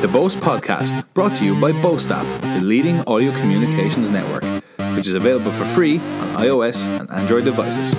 The Boast Podcast, brought to you by Boast App, the leading audio communications network, which is available for free on iOS and Android devices.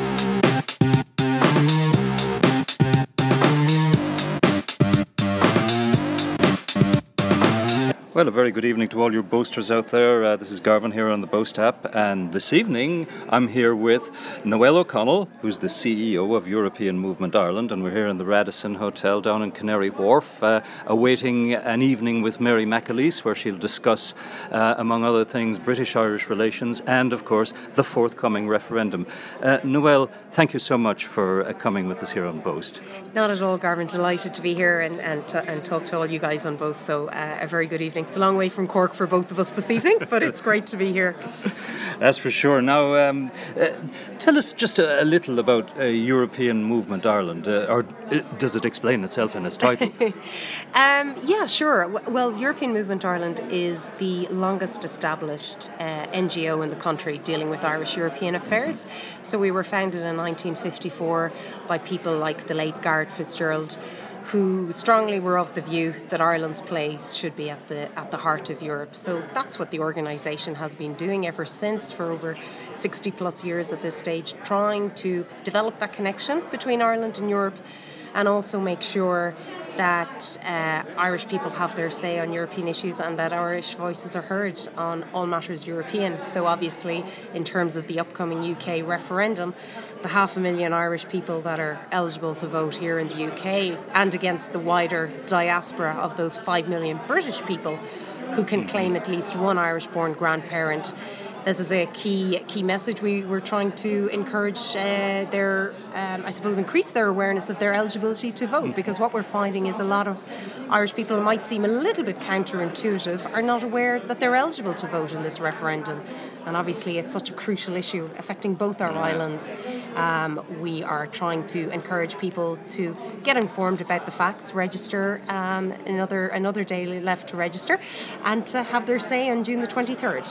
Well, a very good evening to all your boasters out there. Uh, this is Garvan here on the Boast app, and this evening I'm here with Noelle O'Connell, who's the CEO of European Movement Ireland, and we're here in the Radisson Hotel down in Canary Wharf, uh, awaiting an evening with Mary McAleese, where she'll discuss, uh, among other things, British Irish relations and, of course, the forthcoming referendum. Uh, Noelle, thank you so much for uh, coming with us here on Boast. Not at all, Garvan. Delighted to be here and, and, t- and talk to all you guys on Boast. So, uh, a very good evening. It's a long way from Cork for both of us this evening, but it's great to be here. That's for sure. Now, um, uh, tell us just a, a little about uh, European Movement Ireland, uh, or uh, does it explain itself in its title? um, yeah, sure. Well, European Movement Ireland is the longest established uh, NGO in the country dealing with Irish European affairs. So we were founded in 1954 by people like the late Garret FitzGerald who strongly were of the view that Ireland's place should be at the at the heart of Europe. So that's what the organisation has been doing ever since for over 60 plus years at this stage, trying to develop that connection between Ireland and Europe and also make sure that uh, Irish people have their say on European issues and that Irish voices are heard on all matters European. So, obviously, in terms of the upcoming UK referendum, the half a million Irish people that are eligible to vote here in the UK and against the wider diaspora of those 5 million British people who can claim at least one Irish born grandparent this is a key key message. We were trying to encourage uh, their, um, I suppose, increase their awareness of their eligibility to vote. Because what we're finding is a lot of Irish people might seem a little bit counterintuitive are not aware that they're eligible to vote in this referendum. And obviously, it's such a crucial issue affecting both our islands. Um, we are trying to encourage people to get informed about the facts, register um, another another day left to register, and to have their say on June the twenty third.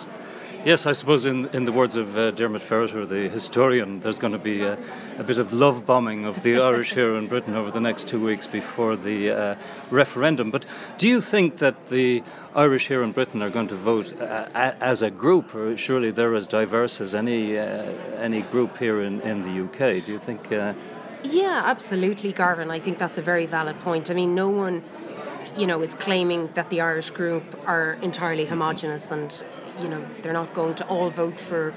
Yes, I suppose in, in the words of uh, Diarmaid Ferriter, the historian, there's going to be a, a, bit of love bombing of the Irish here in Britain over the next two weeks before the uh, referendum. But do you think that the Irish here in Britain are going to vote uh, as a group, or surely they're as diverse as any uh, any group here in, in the UK? Do you think? Uh, yeah, absolutely, Garvan. I think that's a very valid point. I mean, no one you know, is claiming that the Irish group are entirely homogenous and you know they're not going to all vote for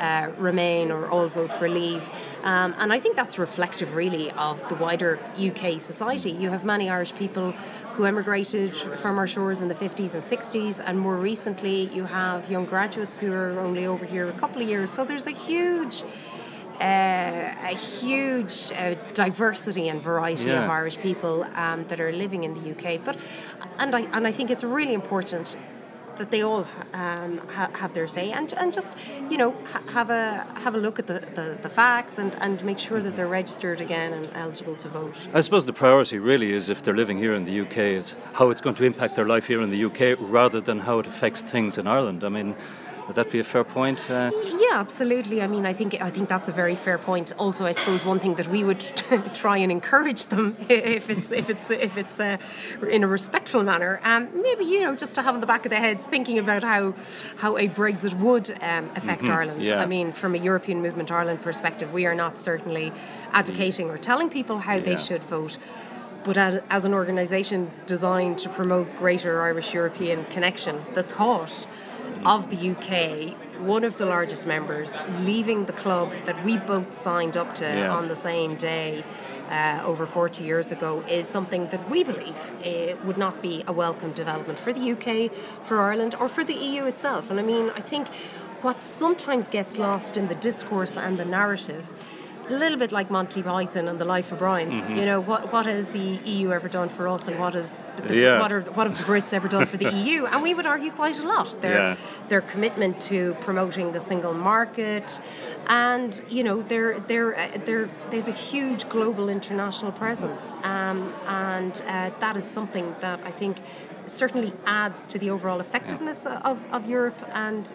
uh, Remain or all vote for Leave. Um, and I think that's reflective, really, of the wider UK society. You have many Irish people who emigrated from our shores in the 50s and 60s, and more recently, you have young graduates who are only over here a couple of years. So there's a huge uh, a huge uh, diversity and variety yeah. of Irish people um, that are living in the UK. But and I and I think it's really important that they all um, ha- have their say and, and just you know ha- have a have a look at the, the, the, facts and, and make sure that they're registered again and eligible to vote. I suppose the priority really is if they're living here in the UK is how it's going to impact their life here in the UK rather than how it affects things in Ireland. I mean would that be a fair point? Uh, yeah, absolutely. I mean, I think I think that's a very fair point. Also, I suppose one thing that we would try and encourage them, if it's if it's if it's uh, in a respectful manner, um, maybe you know just to have in the back of their heads thinking about how how a Brexit would um, affect mm-hmm. Ireland. Yeah. I mean, from a European Movement Ireland perspective, we are not certainly advocating or telling people how yeah. they should vote but as, an organisation designed to promote greater Irish European connection, the thought of the UK, one of the largest members, leaving the club that we both signed up to yeah. on the same day. Uh, over 40 years ago is something that we believe uh, would not be a welcome development for the UK, for Ireland, or for the EU itself. And I mean, I think what sometimes gets lost in the discourse and the narrative a little bit like Monty Python and the Life of Brian. Mm-hmm. You know, what what has the EU ever done for us, and what has the, yeah. what are what have the Brits ever done for the EU? And we would argue quite a lot. Their yeah. their commitment to promoting the single market, and you know, they're they're uh, they're they have a huge global international presence, um, and uh, that is something that I think certainly adds to the overall effectiveness yeah. of, of Europe and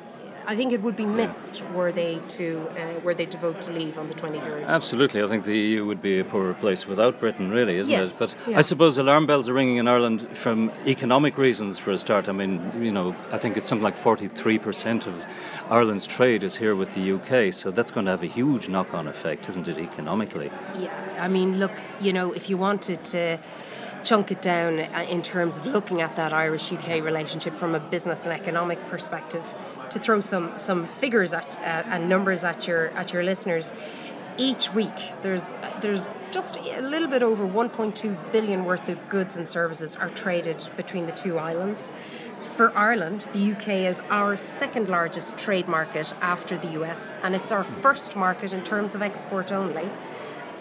I think it would be missed were they to uh, were they to vote to leave on the 23rd. Absolutely, I think the EU would be a poorer place without Britain, really, isn't Yes, it? But yeah. I suppose alarm bells are ringing in Ireland from economic reasons for a start. I mean, you know, I think it's something like 43% of Ireland's trade is here with the UK, so that's going to have a huge knock on effect, isn't it, economically? Yeah, I mean, look, you know, if you wanted to chunk it down uh, in terms of looking at that Irish UK relationship from a business and economic perspective, to throw some some figures at, uh, and numbers at your at your listeners. Each week, there's there's just a little bit over 1.2 billion worth of goods and services are traded between the two islands. For Ireland, the UK is our second largest trade market after the US, and it's our first market in terms of export only.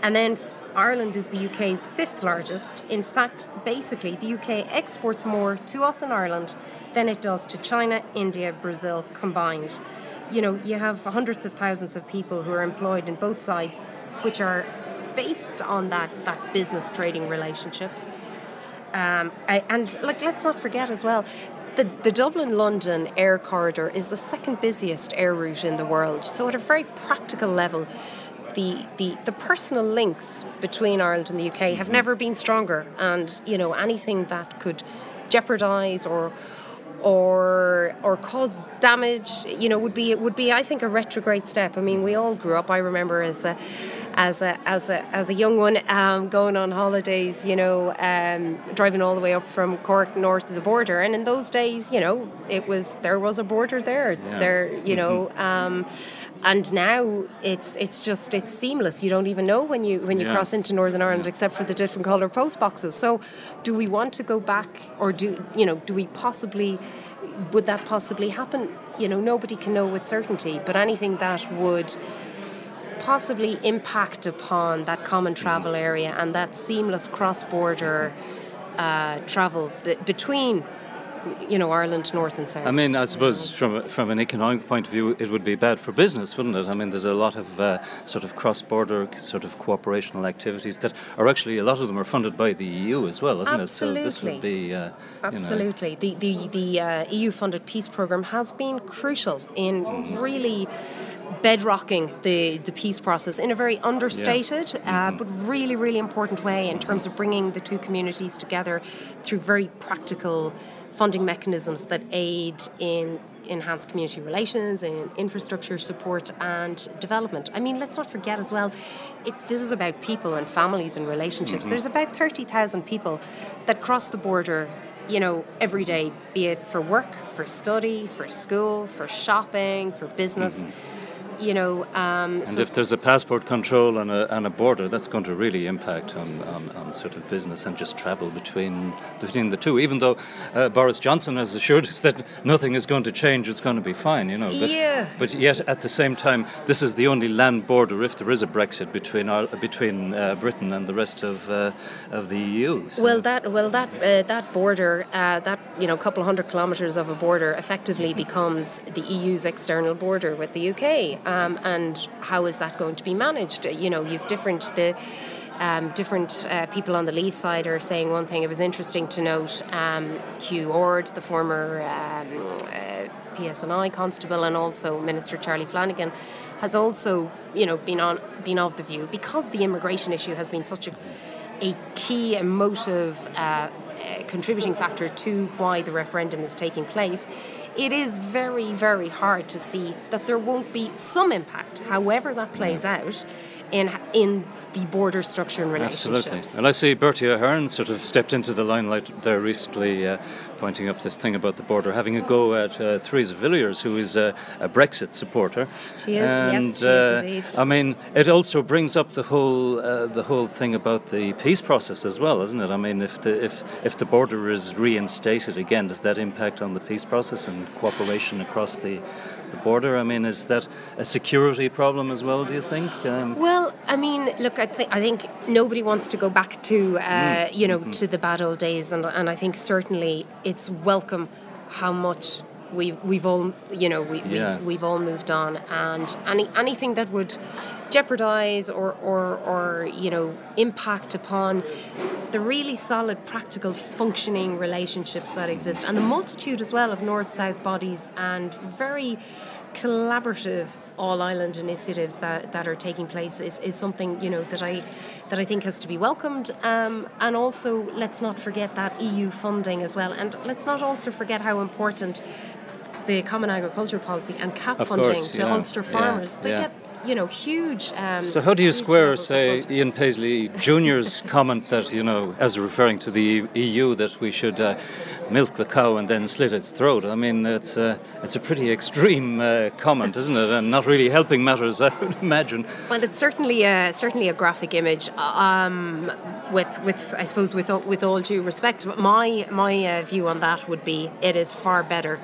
And then Ireland is the UK's fifth largest. In fact, basically, the UK exports more to us in Ireland than it does to China, India, Brazil combined. You know, you have hundreds of thousands of people who are employed in both sides, which are based on that, that business trading relationship. Um, I- and like, let's not forget as well, the, the Dublin London air corridor is the second busiest air route in the world. So, at a very practical level, the, the, the personal links between Ireland and the UK have never been stronger. And, you know, anything that could jeopardise or or or cause damage, you know, would be would be I think a retrograde step. I mean, we all grew up. I remember as a as a as a as a young one um, going on holidays, you know, um, driving all the way up from Cork north of the border. And in those days, you know, it was there was a border there. Yeah. There, you know. Um, and now it's it's just it's seamless. You don't even know when you when you Yeah. cross into Northern Ireland, except for the different colour post boxes. So, do we want to go back, or do you know? Do we possibly? Would that possibly happen? You know, nobody can know with certainty. But anything that would possibly impact upon that common travel area and that seamless cross-border uh, travel b- between, you know, Ireland north and south. I mean, I suppose from from an economic point of view, it would be bad for business, wouldn't it? I mean, there's a lot of uh, sort of cross-border sort of cooperational activities that are actually a lot of them are funded by the EU as well, isn't it? So this would Absolutely. be uh, you know, Absolutely. The, the, the uh, EU funded peace programme has been crucial in really bedrocking the, the peace process in a very understated uh, but really, really important way in terms of bringing the two communities together through very practical funding mechanisms that aid in enhanced community relations, in infrastructure support and development. I mean, let's not forget as well, it, this is about people and families and relationships. Mm-hmm. There's about 30,000 people that cross the border you know, every day, be it for work, for study, for school, for shopping, for business. Mm-hmm. You know, um, And if there's a passport control and a, and a border, that's going to really impact on, on, on sort of business and just travel between between the two. Even though uh, Boris Johnson has assured us that nothing is going to change, it's going to be fine, you know. But, Yeah. but yet at the same time, this is the only land border, if there is a Brexit, between our, between uh, Britain and the rest of uh, of the EU. So- Well, that well that uh, that border, uh, that you know, couple hundred kilometres of a border, effectively becomes the EU's external border with the UK. Um, and how is that going to be managed? You know, you've different the. Um, different uh, people on the Leave side are saying one thing. It was interesting to note um, Hugh Orde, the former um, uh, PSNI constable, and also Minister Charlie Flanagan, has also, you know, been on been of the view because the immigration issue has been such a a key emotive uh, uh, contributing factor to why the referendum is taking place, it is very, very hard to see that there won't be some impact, however that plays out, in in the border structure and relationships. Absolutely. And I see Bertie Ahern sort of stepped into the limelight there recently, uh, pointing up this thing about the border, having a go at uh, Theresa Villiers, who is a, a Brexit supporter. She is, and, yes, she is uh, indeed. I mean, it also brings up the whole uh, the whole thing about the peace process as well, isn't it? I mean, if the if if the border is reinstated again, does that impact on the peace process and cooperation across the the border? I mean, is that a security problem as well? Do you think? Um, Well, I mean, look, I think I think nobody wants to go back to uh, you know to the bad old days, and and I think certainly it's welcome how much we've we've all you know we, Yeah. we've, we've all moved on, and any anything that would jeopardize or, or or you know impact upon the really solid, practical, functioning relationships that exist, and the multitude as well of north-south bodies and very collaborative all island initiatives that, that are taking place is, is something you know that I that I think has to be welcomed. Um, and also let's not forget that EU funding as well. And let's not also forget how important the common agricultural policy and CAP Of funding course, to yeah, Ulster yeah, farmers they yeah. get you know huge um, So how do you square, say. Ian Paisley Jr.'s comment that you know, as referring to the EU, that we should uh, milk the cow and then slit its throat? I mean, it's uh, it's a pretty extreme uh, comment, isn't it? And not really helping matters, I would imagine. Well, it's certainly a certainly a graphic image. Um, with with I suppose with all, with all due respect, my my uh, view on that would be it is far better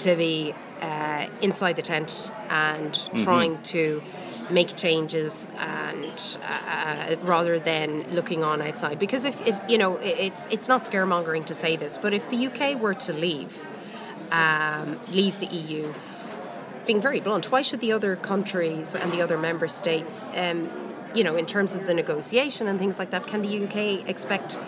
to be uh, inside the tent and trying to make changes and uh, rather than looking on outside. Because if, if you know it's it's not scaremongering to say this but if the UK were to leave um, leave the EU being very blunt, why should the other countries and the other member states, um, you know, in terms of the negotiation and things like that, can the UK expect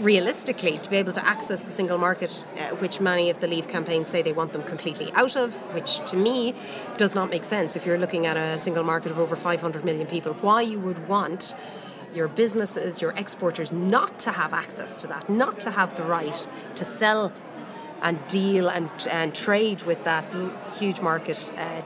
realistically to be able to access the single market, uh, which many of the Leave campaigns say they want them completely out of, which to me does not make sense. If you're looking at a single market of over 500 million people, why you would want your businesses, your exporters not to have access to that, not to have the right to sell and deal and, and trade with that huge market. Uh,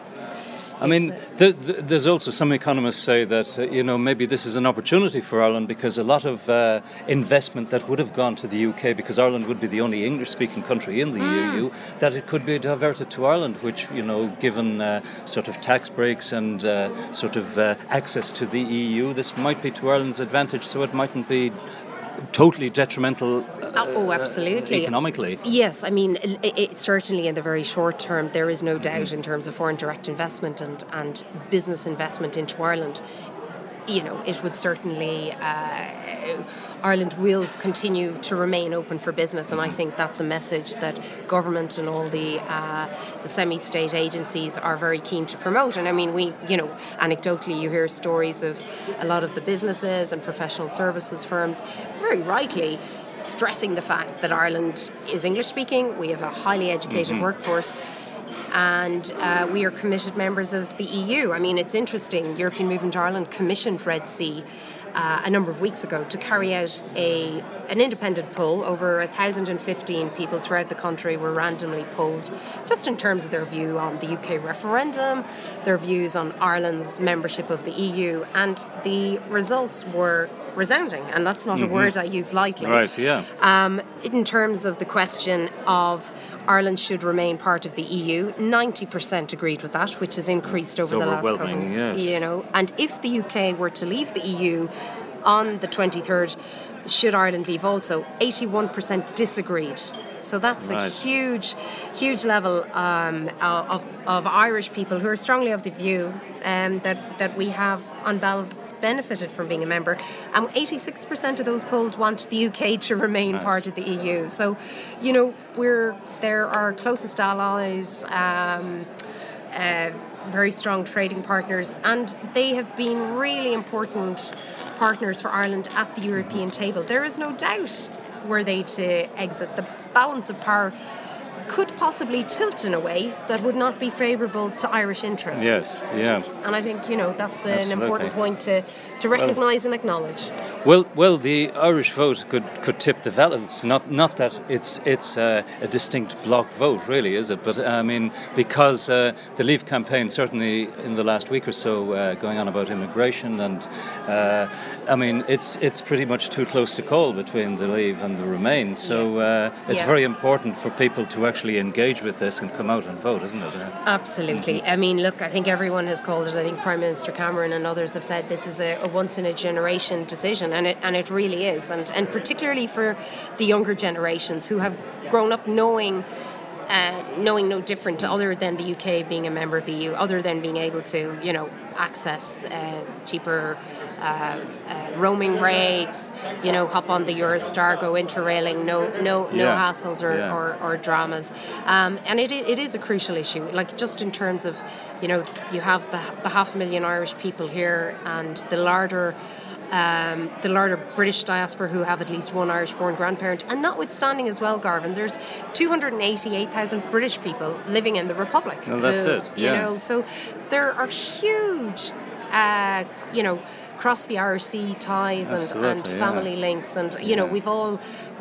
I mean, th- th- there's also some economists say that uh, you know maybe this is an opportunity for Ireland because a lot of uh, investment that would have gone to the UK because Ireland would be the only English-speaking country in the EU that it could be diverted to Ireland, which you know, given uh, sort of tax breaks and uh, sort of uh, access to the EU, this might be to Ireland's advantage. So it mightn't be totally detrimental oh, absolutely. economically. Yes, I mean, it, it, certainly in the very short term, there is no doubt in terms of foreign direct investment and, and business investment into Ireland. You know, it would certainly, uh, Ireland will continue to remain open for business, and I think that's a message that government and all the uh, the semi-state agencies are very keen to promote. And I mean, we, you know, anecdotally, you hear stories of a lot of the businesses and professional services firms, very rightly, stressing the fact that Ireland is English speaking, we have a highly educated workforce, and uh, we are committed members of the EU. I mean, it's interesting, European Movement Ireland commissioned Red C. Uh, a number of weeks ago, to carry out a an independent poll. Over 1,015 people throughout the country were randomly polled, just in terms of their view on the UK referendum, their views on Ireland's membership of the EU, and the results were resounding. And that's not a word I use lightly Right, yeah. um, in terms of the question of Ireland should remain part of the EU, 90% agreed with that, which has increased over It's the last couple. yes. You know, and if the UK were to leave the EU on the 23rd, should Ireland leave also? 81% disagreed. So that's a huge, huge level um, of, of Irish people who are strongly of the view um, that, that we have, on balance, benefited from being a member. And 86% of those polled want the UK to remain part of the EU. So, you know, we're they're our closest allies. Um, uh, very strong trading partners, and they have been really important partners for Ireland at the European table. There is no doubt, were they to exit, the balance of power could possibly tilt in a way that would not be favourable to Irish interests. Yes, yeah. And I think, you know, that's an Absolutely. important point to, to recognise and acknowledge. Well, well, the Irish vote could, could tip the balance. Not not that it's it's uh, a distinct block vote, really, is it? But I mean, because uh, the Leave campaign, certainly in the last week or so, uh, going on about immigration, and uh, I mean, it's it's pretty much too close to call between the Leave and the Remain. So Yes. uh, it's Yeah. very important for people to actually engage with this and come out and vote, isn't it? Uh, Absolutely. I mean, look, I think everyone has called it. I think Prime Minister Cameron and others have said this is a, a once in a generation decision, and it and it really is, and and particularly for the younger generations who have grown up knowing. Uh, knowing no different other than the UK being a member of the EU, other than being able to, you know, access uh, cheaper uh, uh, roaming rates, you know, hop on the Eurostar, go interrailing, no, no, no Yeah. hassles or, Yeah. or, or dramas. Um, and it, it is a crucial issue, like just in terms of, you know, you have the, the half a million Irish people here and the larger um, the larger British diaspora who have at least one Irish born grandparent. And notwithstanding as well, Garvan, there's 288,000 British people living in the Republic. That's who, it, yeah. You know, so there are huge, uh, you know, cross the RC ties and, and Absolutely, yeah. family links. And, you know, we've all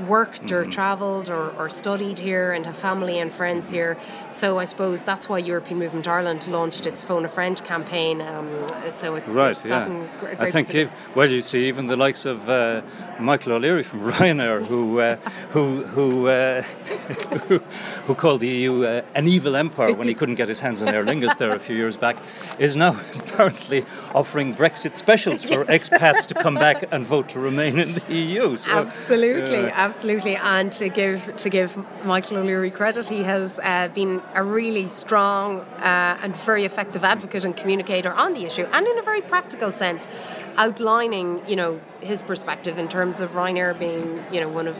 worked or Mm-hmm. travelled or, or studied here and have family and friends here. So I suppose that's why European Movement Ireland launched its Phone a Friend campaign. Um, so it's, Right, it's yeah. gotten gr- I think if, well, you see, even the likes of uh, Michael O'Leary from Ryanair, who uh, who who, uh, who who called the EU uh, an evil empire when he couldn't get his hands on Aer Lingus there a few years back, is now apparently offering Brexit specials for expats to come back and vote to remain in the EU. So, Absolutely, yeah. Absolutely. And to give to give Michael O'Leary credit, he has uh, been a really strong uh, and very effective advocate and communicator on the issue, and in a very practical sense, outlining you know his perspective in terms of Ryanair being you know one of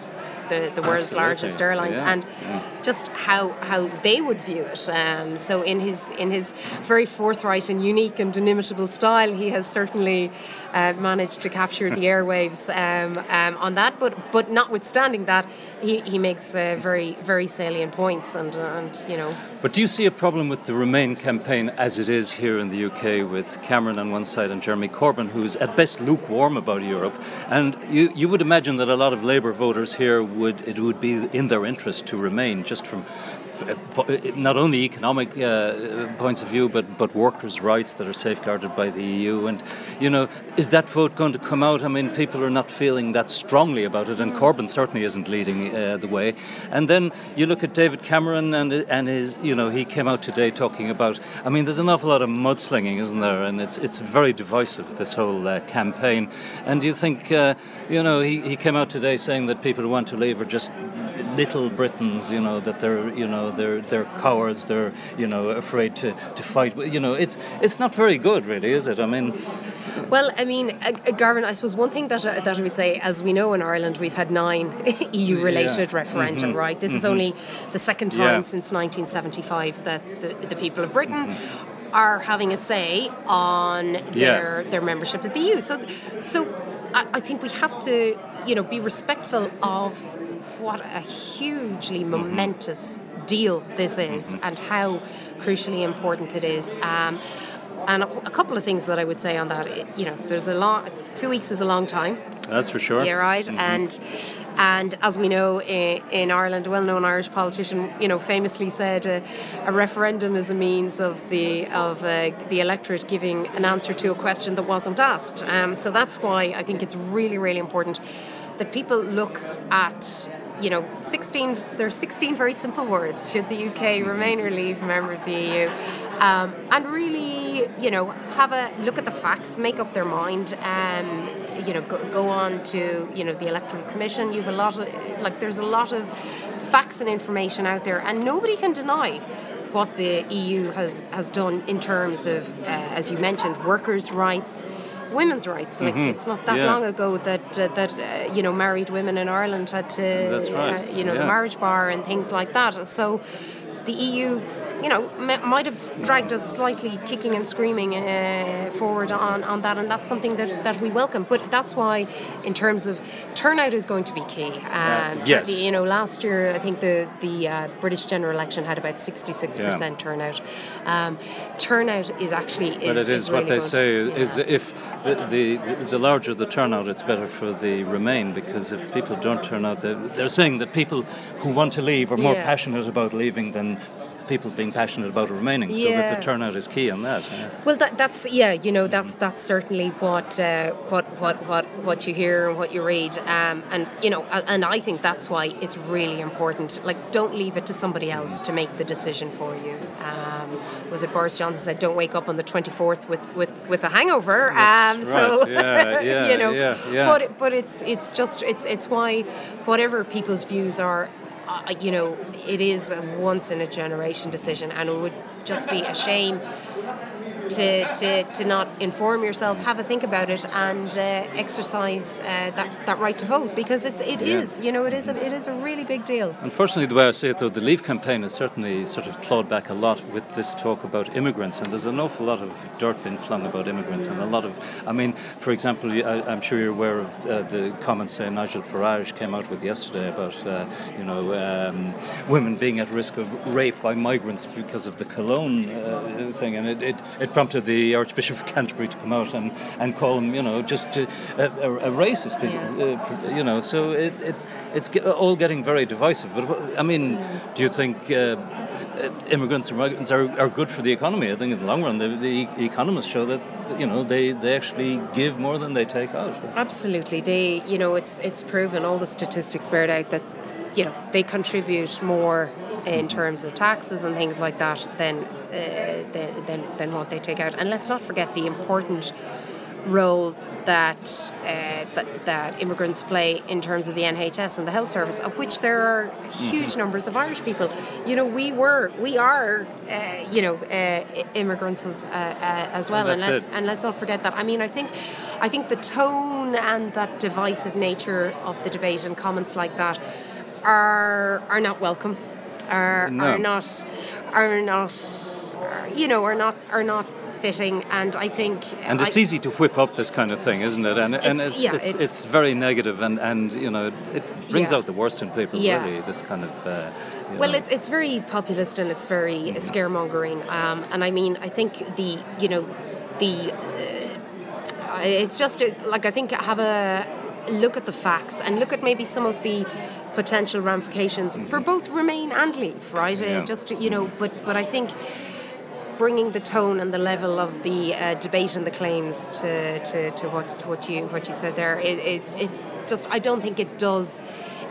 the, the world's Absolutely, largest airlines yeah, and just how how they would view it. Um, so in his in his very forthright and unique and inimitable style, he has certainly uh, managed to capture the airwaves um, um, on that. But but notwithstanding that, he, he makes uh, very very salient points and and you know But do you see a problem with the Remain campaign as it is here in the UK with Cameron on one side and Jeremy Corbyn, who's at best lukewarm about Europe? And you, you would imagine that a lot of Labour voters here would it would be in their interest to remain, just from not only economic uh, points of view, but but workers' rights that are safeguarded by the EU. And you know, is that vote going to come out? I mean, people are not feeling that strongly about it, and Corbyn certainly isn't leading uh, the way. And then you look at David Cameron and and his, you know, he came out today talking about. I mean, there's an awful lot of mudslinging, isn't there? And it's it's very divisive this whole uh, campaign. And do you think, uh, you know, he, he came out today saying that people who want to leave are just little Britons, you know, that they're, you know, they're they're cowards, they're, you know, afraid to, to fight. You know, it's it's not very good, really, is it? I mean, Well, I mean, uh, uh, Garvan, I suppose one thing that, uh, that I would say, as we know in Ireland, we've had nine EU related referendum, right? This is only the second time Mm-hmm. Yeah. since 1975 that the, the people of Britain Mm-hmm. are having a say on their, their membership of the EU. So, so I, I think we have to, you know, be respectful of what a hugely Mm-hmm. momentous deal this is and how crucially important it is. Um, and a couple of things that I would say on that, you know, there's a long, two weeks is a long time, that's for sure. yeah, right. And and as we know in, in Ireland, a well-known Irish politician, you know, famously said uh, a referendum is a means of the of uh, the electorate giving an answer to a question that wasn't asked. Um, so that's why I think it's really, really important that people look at. You know, 16. There are 16 very simple words. Should the UK remain or leave member of the EU? Um, and really, you know, have a look at the facts, make up their mind. Um, you know, go, go on to you know the electoral commission. You've a lot of like there's a lot of facts and information out there, and nobody can deny what the EU has has done in terms of, uh, as you mentioned, workers' rights. Women's rights. Like it's not that Mm-hmm. Yeah. long ago that uh, that uh, you know married women in Ireland had to right. uh, you know the marriage bar and things like that. So the EU, you know, m- might have dragged us slightly kicking and screaming uh, forward on, on that, and that's something that, that we welcome. But that's why, in terms of turnout, is going to be key. Um, yes. You know, last year I think the the uh, British general election had about sixty six percent turnout. Um, turnout is actually is, But it is, really what they say to- is if the, the the larger the turnout, it's better for the Remain because if people don't turn out, they- they're saying that people who want to leave are more Yeah. passionate about leaving than people being passionate about remaining. So that the turnout is key on that. yeah. Well, that, that's yeah, you know, that's that's certainly what uh, what what what what you hear and what you read, um, and you know, and I think that's why it's really important. Like, don't leave it to somebody else to make the decision for you. Um, was it Boris Johnson said, "Don't wake up on the twenty fourth with, with with a hangover." Um, so. Yeah, yeah, you know, yeah, yeah. but but it's it's just it's it's why whatever people's views are. Uh, you know, it is a once in a generation decision, and it would just be a shame to, to, to not inform yourself, have a think about it, and uh, exercise uh, that, that right to vote because it's it Yeah. is, you know it is a, it is a really big deal. Unfortunately, the way I see it, though, the Leave campaign has certainly sort of clawed back a lot with this talk about immigrants, and there's an awful lot of dirt being flung about immigrants, and a lot of, I mean, for example, I, I'm sure you're aware of uh, the comments say Nigel Farage came out with yesterday about, uh, you know, um, women being at risk of rape by migrants because of the Cologne uh, thing, and it, it, it prompted the Archbishop of Canterbury to come out and, and call him, you know, just a, a, a racist, piece- uh, you know, so it, it, it's all getting very divisive. But I mean, do you think uh, uh, immigrants and migrants are, are good for the economy? I think in the long run, the, the economists show that you know they, they actually give more than they take out. Absolutely, they you know it's it's proven all the statistics bear it out that you know they contribute more in terms of taxes and things like that than than, than than what they take out. And let's not forget the important role that, uh, that that immigrants play in terms of the NHS and the health service, of which there are huge numbers of Irish people. You know, we were, we are, uh, you know, uh, immigrants as, uh, uh, as well, and That's let's it. and let's not forget that. I mean, I think, I think the tone and that divisive nature of the debate and comments like that are are not welcome. Are, No. are not are not you know are not are not fitting and I think And it's I, easy to whip up this kind of thing, isn't it? And, and It's- it's, yeah, it's, it's- it's very negative and, and you know, it brings Yeah. out the worst in people, Yeah. really, this kind of. Uh, Well, it, it's very populist and it's very scaremongering. Um, and I mean, I think the, you know, the, uh, it's just uh, like I think have a look at the facts and look at maybe some of the potential ramifications for both Remain and Leave, right? Uh, just to, you know, but but I think bringing the tone and the level of the uh, debate and the claims to, to, to what to what you what you said there, it, it, it's just I don't think it does.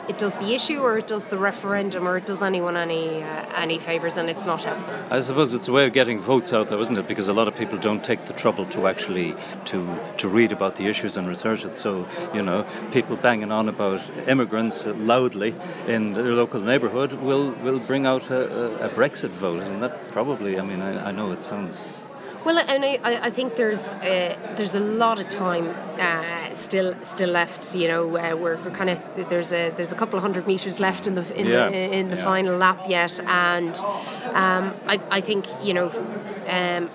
It does the issue, or it does the referendum, or it does anyone any uh, any favors, and it's not helpful. I suppose it's a way of getting votes out, though, isn't it? Because a lot of people don't take the trouble to actually to to read about the issues and research it. So you know, people banging on about immigrants loudly in their local neighbourhood will will bring out a, a, a Brexit vote, and that probably. I mean, I, I know it sounds. Well, and I, I I think there's uh, there's a lot of time uh, still still left. You know, uh, we're, we're kind of there's a there's a couple of hundred meters left in the in Yeah, the in the yeah. final lap yet, and um, I I think you know. Um,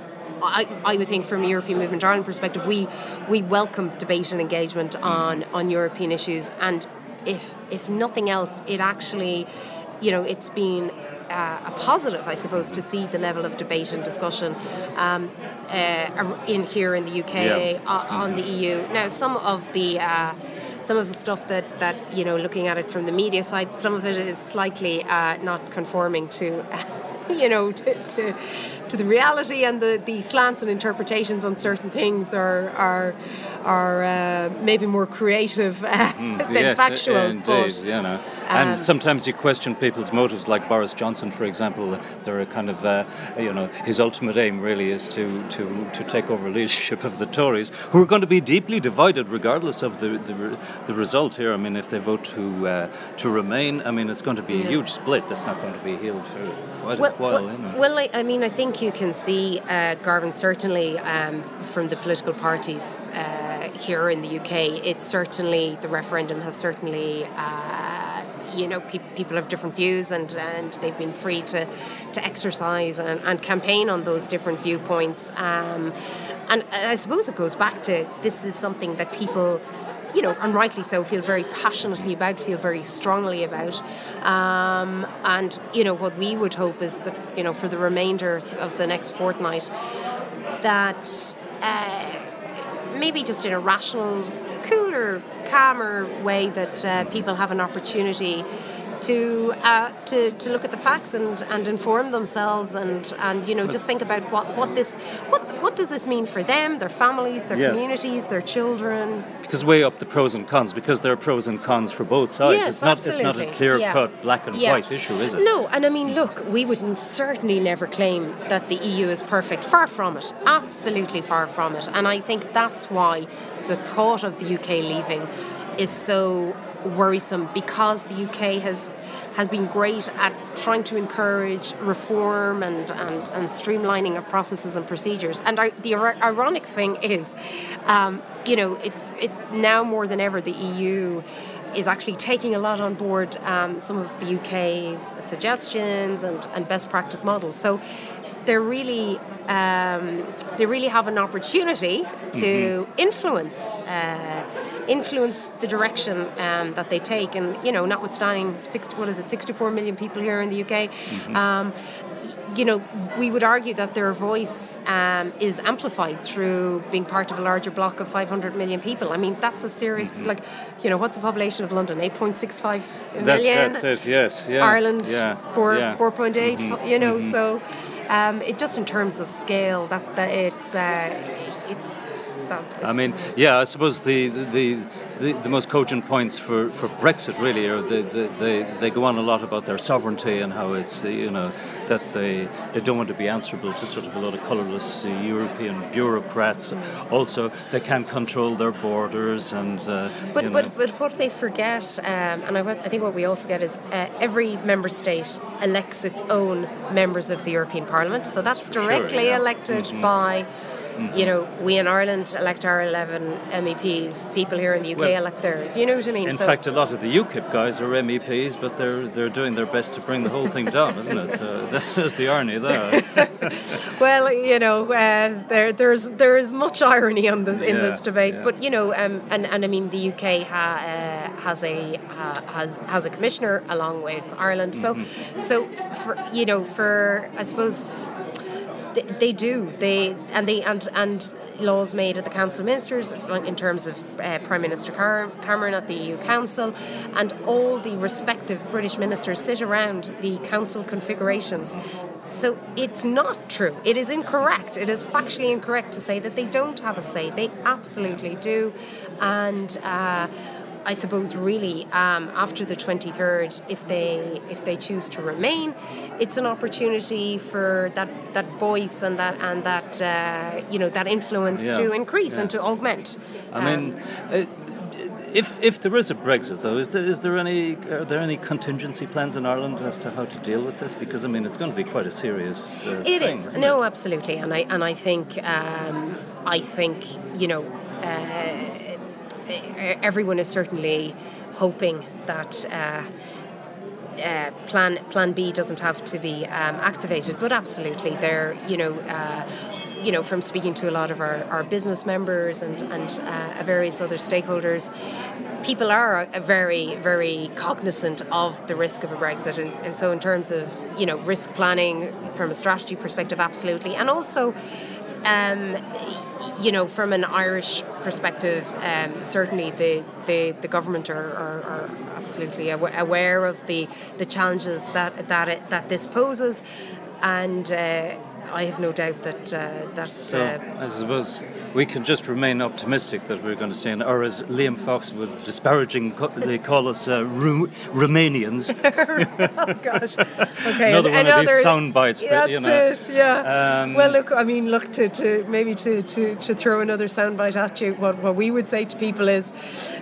I, I would think from a European Movement Ireland perspective, we we welcome debate and engagement on, on European issues, and if if nothing else, it actually, you know, it's been uh, a positive, I suppose, to see the level of debate and discussion um, uh, in here in the UK Yeah. on the EU. Now, some of the uh, some of the stuff that, that you know, looking at it from the media side, some of it is slightly uh, not conforming to. You know, to, to, to the reality and the, the slants and interpretations on certain things are are are uh, maybe more creative uh, than Mm, yes, factual. indeed, but you know. Um, and sometimes you question people's motives, like Boris Johnson, for example. They're kind of, uh, you know, his ultimate aim really is to, to, to take over leadership of the Tories, who are going to be deeply divided regardless of the, the, the result here. I mean, if they vote to uh, to remain, I mean, it's going to be a huge split. That's not going to be healed for quite well, a while. well, well, I, I mean, I think you can see uh, Garvan certainly um, from the political parties uh, here in the UK. It's certainly the referendum has certainly. Uh, you know, pe- people have different views, and, and they've been free to, to exercise and, and campaign on those different viewpoints. Um, and I suppose it goes back to this is something that people you know, and rightly so, feel very passionately about, feel very strongly about. Um, and, you know, what we would hope is that, you know, for the remainder of the next fortnight, that uh, maybe just in a rational, cooler, calmer way, that uh, people have an opportunity to, uh, to to look at the facts and, and inform themselves and, and you know just think about what, what this what what does this mean for them, their families, their Yes. communities, their children. because weigh up the pros and cons, because there are pros and cons for both sides. Yes, it's not it's not a absolutely. clear Yeah. cut black and Yeah. white issue, is it? No, and I mean, look, we would certainly never claim that the EU is perfect. Far from it. Absolutely far from it. And I think that's why the thought of the UK leaving is so worrisome because the UK has has been great at trying to encourage reform and, and, and streamlining of processes and procedures. And the ironic thing is, um, you know, it's it now more than ever the EU is actually taking a lot on board um, some of the UK's suggestions and, and best practice models. So they're really um, they really have an opportunity to mm-hmm. influence uh, influence the direction um, that they take. And you know, notwithstanding 60, what is it, 64 million people here in the UK. Mm-hmm. Um, you know, we would argue that their voice um, is amplified through being part of a larger block of 500 million people. I mean, that's a serious, mm-hmm. like, you know, what's the population of London? 8.65 million. That, that's it, yes. Yeah. Ireland, yeah. 4, yeah. 4.8, mm-hmm. you know, mm-hmm. so um, it just in terms of scale, that, that it's, uh, it, I mean, yeah, I suppose the the, the, the most cogent points for, for Brexit really are they, they, they go on a lot about their sovereignty and how it's you know that they they don't want to be answerable to sort of a lot of colourless uh, European bureaucrats. Also, they can't control their borders and. Uh, but, but but what they forget, um, and I, I, think what we all forget is uh, every member state elects its own members of the European Parliament. So that's directly sure, yeah. elected mm-hmm. by Mm-hmm. You know, we in Ireland elect our 11 MEPs. People here in the UK well, elect theirs. You know what I mean? In so fact, a lot of the UKIP guys are MEPs, but they're they're doing their best to bring the whole thing down, isn't it? So that's the irony there. well, you know, uh, there there's there is much irony on this in yeah, this debate, yeah. but you know, um, and and I mean, the UK ha, uh, has a uh, has has a commissioner along with Ireland. So mm-hmm. so for you know, for I suppose they, they do. They and they and and laws made at the Council of Ministers in terms of uh, Prime Minister Car- Cameron at the EU Council, and all the respective British ministers sit around the council configurations. So it's not true. It is incorrect. It is factually incorrect to say that they don't have a say. They absolutely do, and. Uh, I suppose really um, after the 23rd, if they if they choose to remain, it's an opportunity for that, that voice and that and that uh, you know that influence yeah. to increase yeah. and to augment. I um, mean. Uh, if, if there is a Brexit, though, is there is there any are there any contingency plans in Ireland as to how to deal with this? Because I mean, it's going to be quite a serious. Uh, it thing, is. no, it? absolutely, and I and I think um, I think you know. Uh, everyone is certainly hoping that. Uh, uh, plan Plan B doesn't have to be um, activated, but absolutely, there. You know, uh, you know, from speaking to a lot of our, our business members and and uh, various other stakeholders, people are very very cognizant of the risk of a Brexit, and, and so in terms of you know risk planning from a strategy perspective, absolutely, and also um, you know, from an Irish perspective, um, certainly the, the, the government are, are, are, absolutely aware of the, the challenges that that it, that this poses, and uh, I have no doubt that uh, that. So uh, I suppose we can just remain optimistic that we're going to stay in, or as Liam Fox would disparagingly call us, uh, Ru- Romanians. oh gosh! Okay, another one another, of these sound bites. That, that's you know, it. Yeah. Um, well, look, I mean, look to, to maybe to, to, to throw another sound bite at you. What what we would say to people is,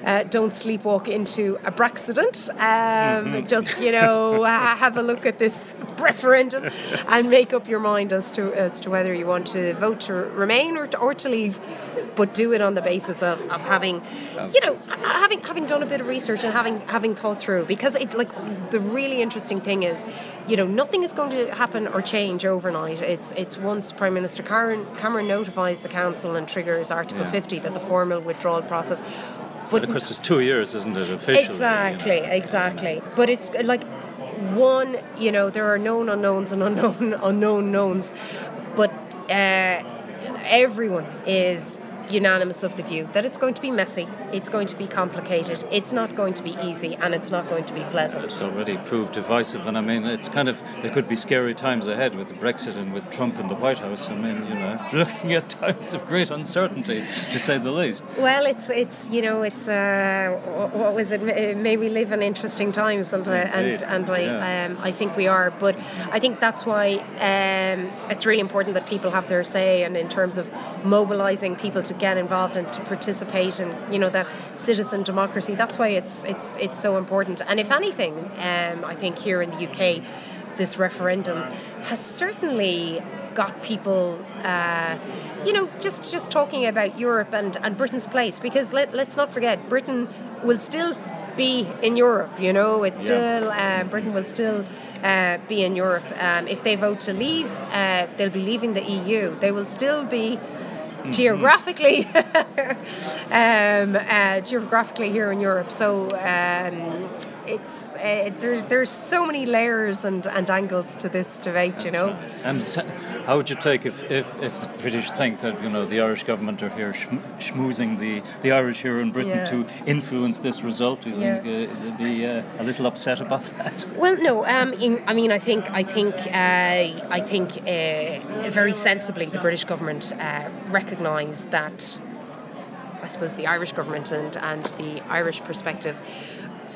uh, don't sleepwalk into a Brexit. Um, mm-hmm. Just you know, have a look at this referendum and make up your mind as to as to whether you want to vote to remain or to, or to leave, but do it on the basis of, of having, you know, having having done a bit of research and having having thought through. Because it like the really interesting thing is, you know, nothing is going to happen or change overnight. It's it's once Prime Minister Cameron, Cameron notifies the council and triggers Article yeah. 50 that the formal withdrawal process. But, but of course, it's two years, isn't it? Officially, exactly, you know? exactly. But it's like one, you know, there are known unknowns and unknown unknown knowns, but uh, everyone is unanimous of the view that it's going to be messy, it's going to be complicated, it's not going to be easy, and it's not going to be pleasant. It's already proved divisive, and I mean, it's kind of there could be scary times ahead with Brexit and with Trump in the White House. I mean, you know, looking at times of great uncertainty, to say the least. Well, it's it's you know, it's uh, what was it? May we live in interesting times, and uh, and and I yeah. um, I think we are, but I think that's why um, it's really important that people have their say, and in terms of mobilising people to get involved and to participate in you know that citizen democracy. That's why it's it's it's so important. And if anything, um, I think here in the UK, this referendum has certainly got people. Uh, you know, just just talking about Europe and, and Britain's place, because let, let's not forget, Britain will still be in Europe. You know, it's still yeah. uh, Britain will still uh, be in Europe. Um, if they vote to leave, uh, they'll be leaving the EU. They will still be. Geographically um, uh, geographically here in Europe. So um, it's uh, there's there's so many layers and, and angles to this debate, you know. And how would you take if, if, if the British think that you know the Irish government are here schmoozing the, the Irish here in Britain yeah. to influence this result? Do you yeah. think uh, they'd be uh, a little upset about that? Well, no. Um, in, I mean, I think I think uh, I think uh, very sensibly the British government uh, recognise that. I suppose the Irish government and, and the Irish perspective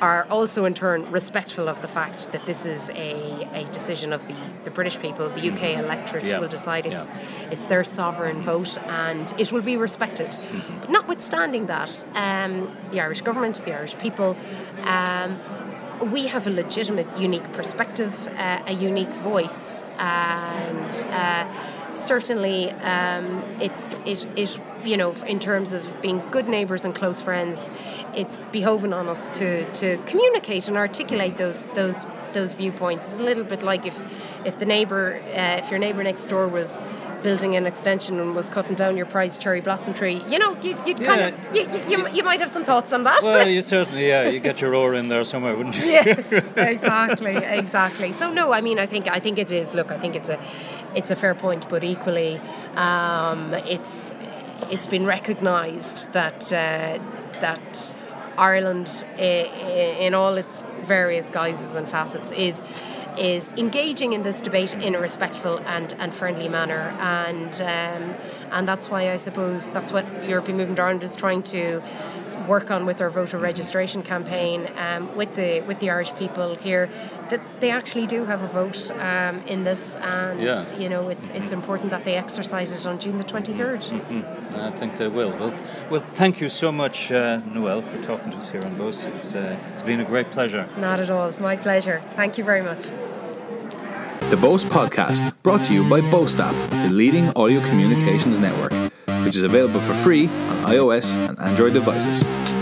are also in turn respectful of the fact that this is a, a decision of the, the British people, the UK mm-hmm. electorate yeah. will decide it's yeah. it's their sovereign vote and it will be respected. Mm-hmm. But notwithstanding that, um, the Irish government, the Irish people, um, we have a legitimate, unique perspective, uh, a unique voice, and uh, certainly um, it's it, it you know in terms of being good neighbours and close friends it's behoving on us to to communicate and articulate those those those viewpoints it's a little bit like if if the neighbour uh, if your neighbour next door was building an extension and was cutting down your prized cherry blossom tree, you know, you, would yeah. kind of, you, you, you, might have some thoughts on that. Well, you certainly, yeah, you get your oar in there somewhere, wouldn't you? yes, exactly, exactly. So no, I mean, I think, I think it is. Look, I think it's a, it's a fair point, but equally, um, it's, it's been recognised that uh, that Ireland, in all its various guises and facets, is is engaging in this debate in a respectful and, and friendly manner. And um, and that's why I suppose that's what European Movement Ireland is trying to work on with our voter registration campaign um, with the with the Irish people here that they actually do have a vote um, in this. And yeah. you know it's it's important that they exercise it on June the 23rd mm-hmm. I think they will. Well, well thank you so much uh, Noelle for talking to us here on Boast. It's, uh, it's been a great pleasure. Not at all. My pleasure. Thank you very much. The Boast podcast brought to you by Boast app the leading audio communications network which is available for free on iOS and Android devices.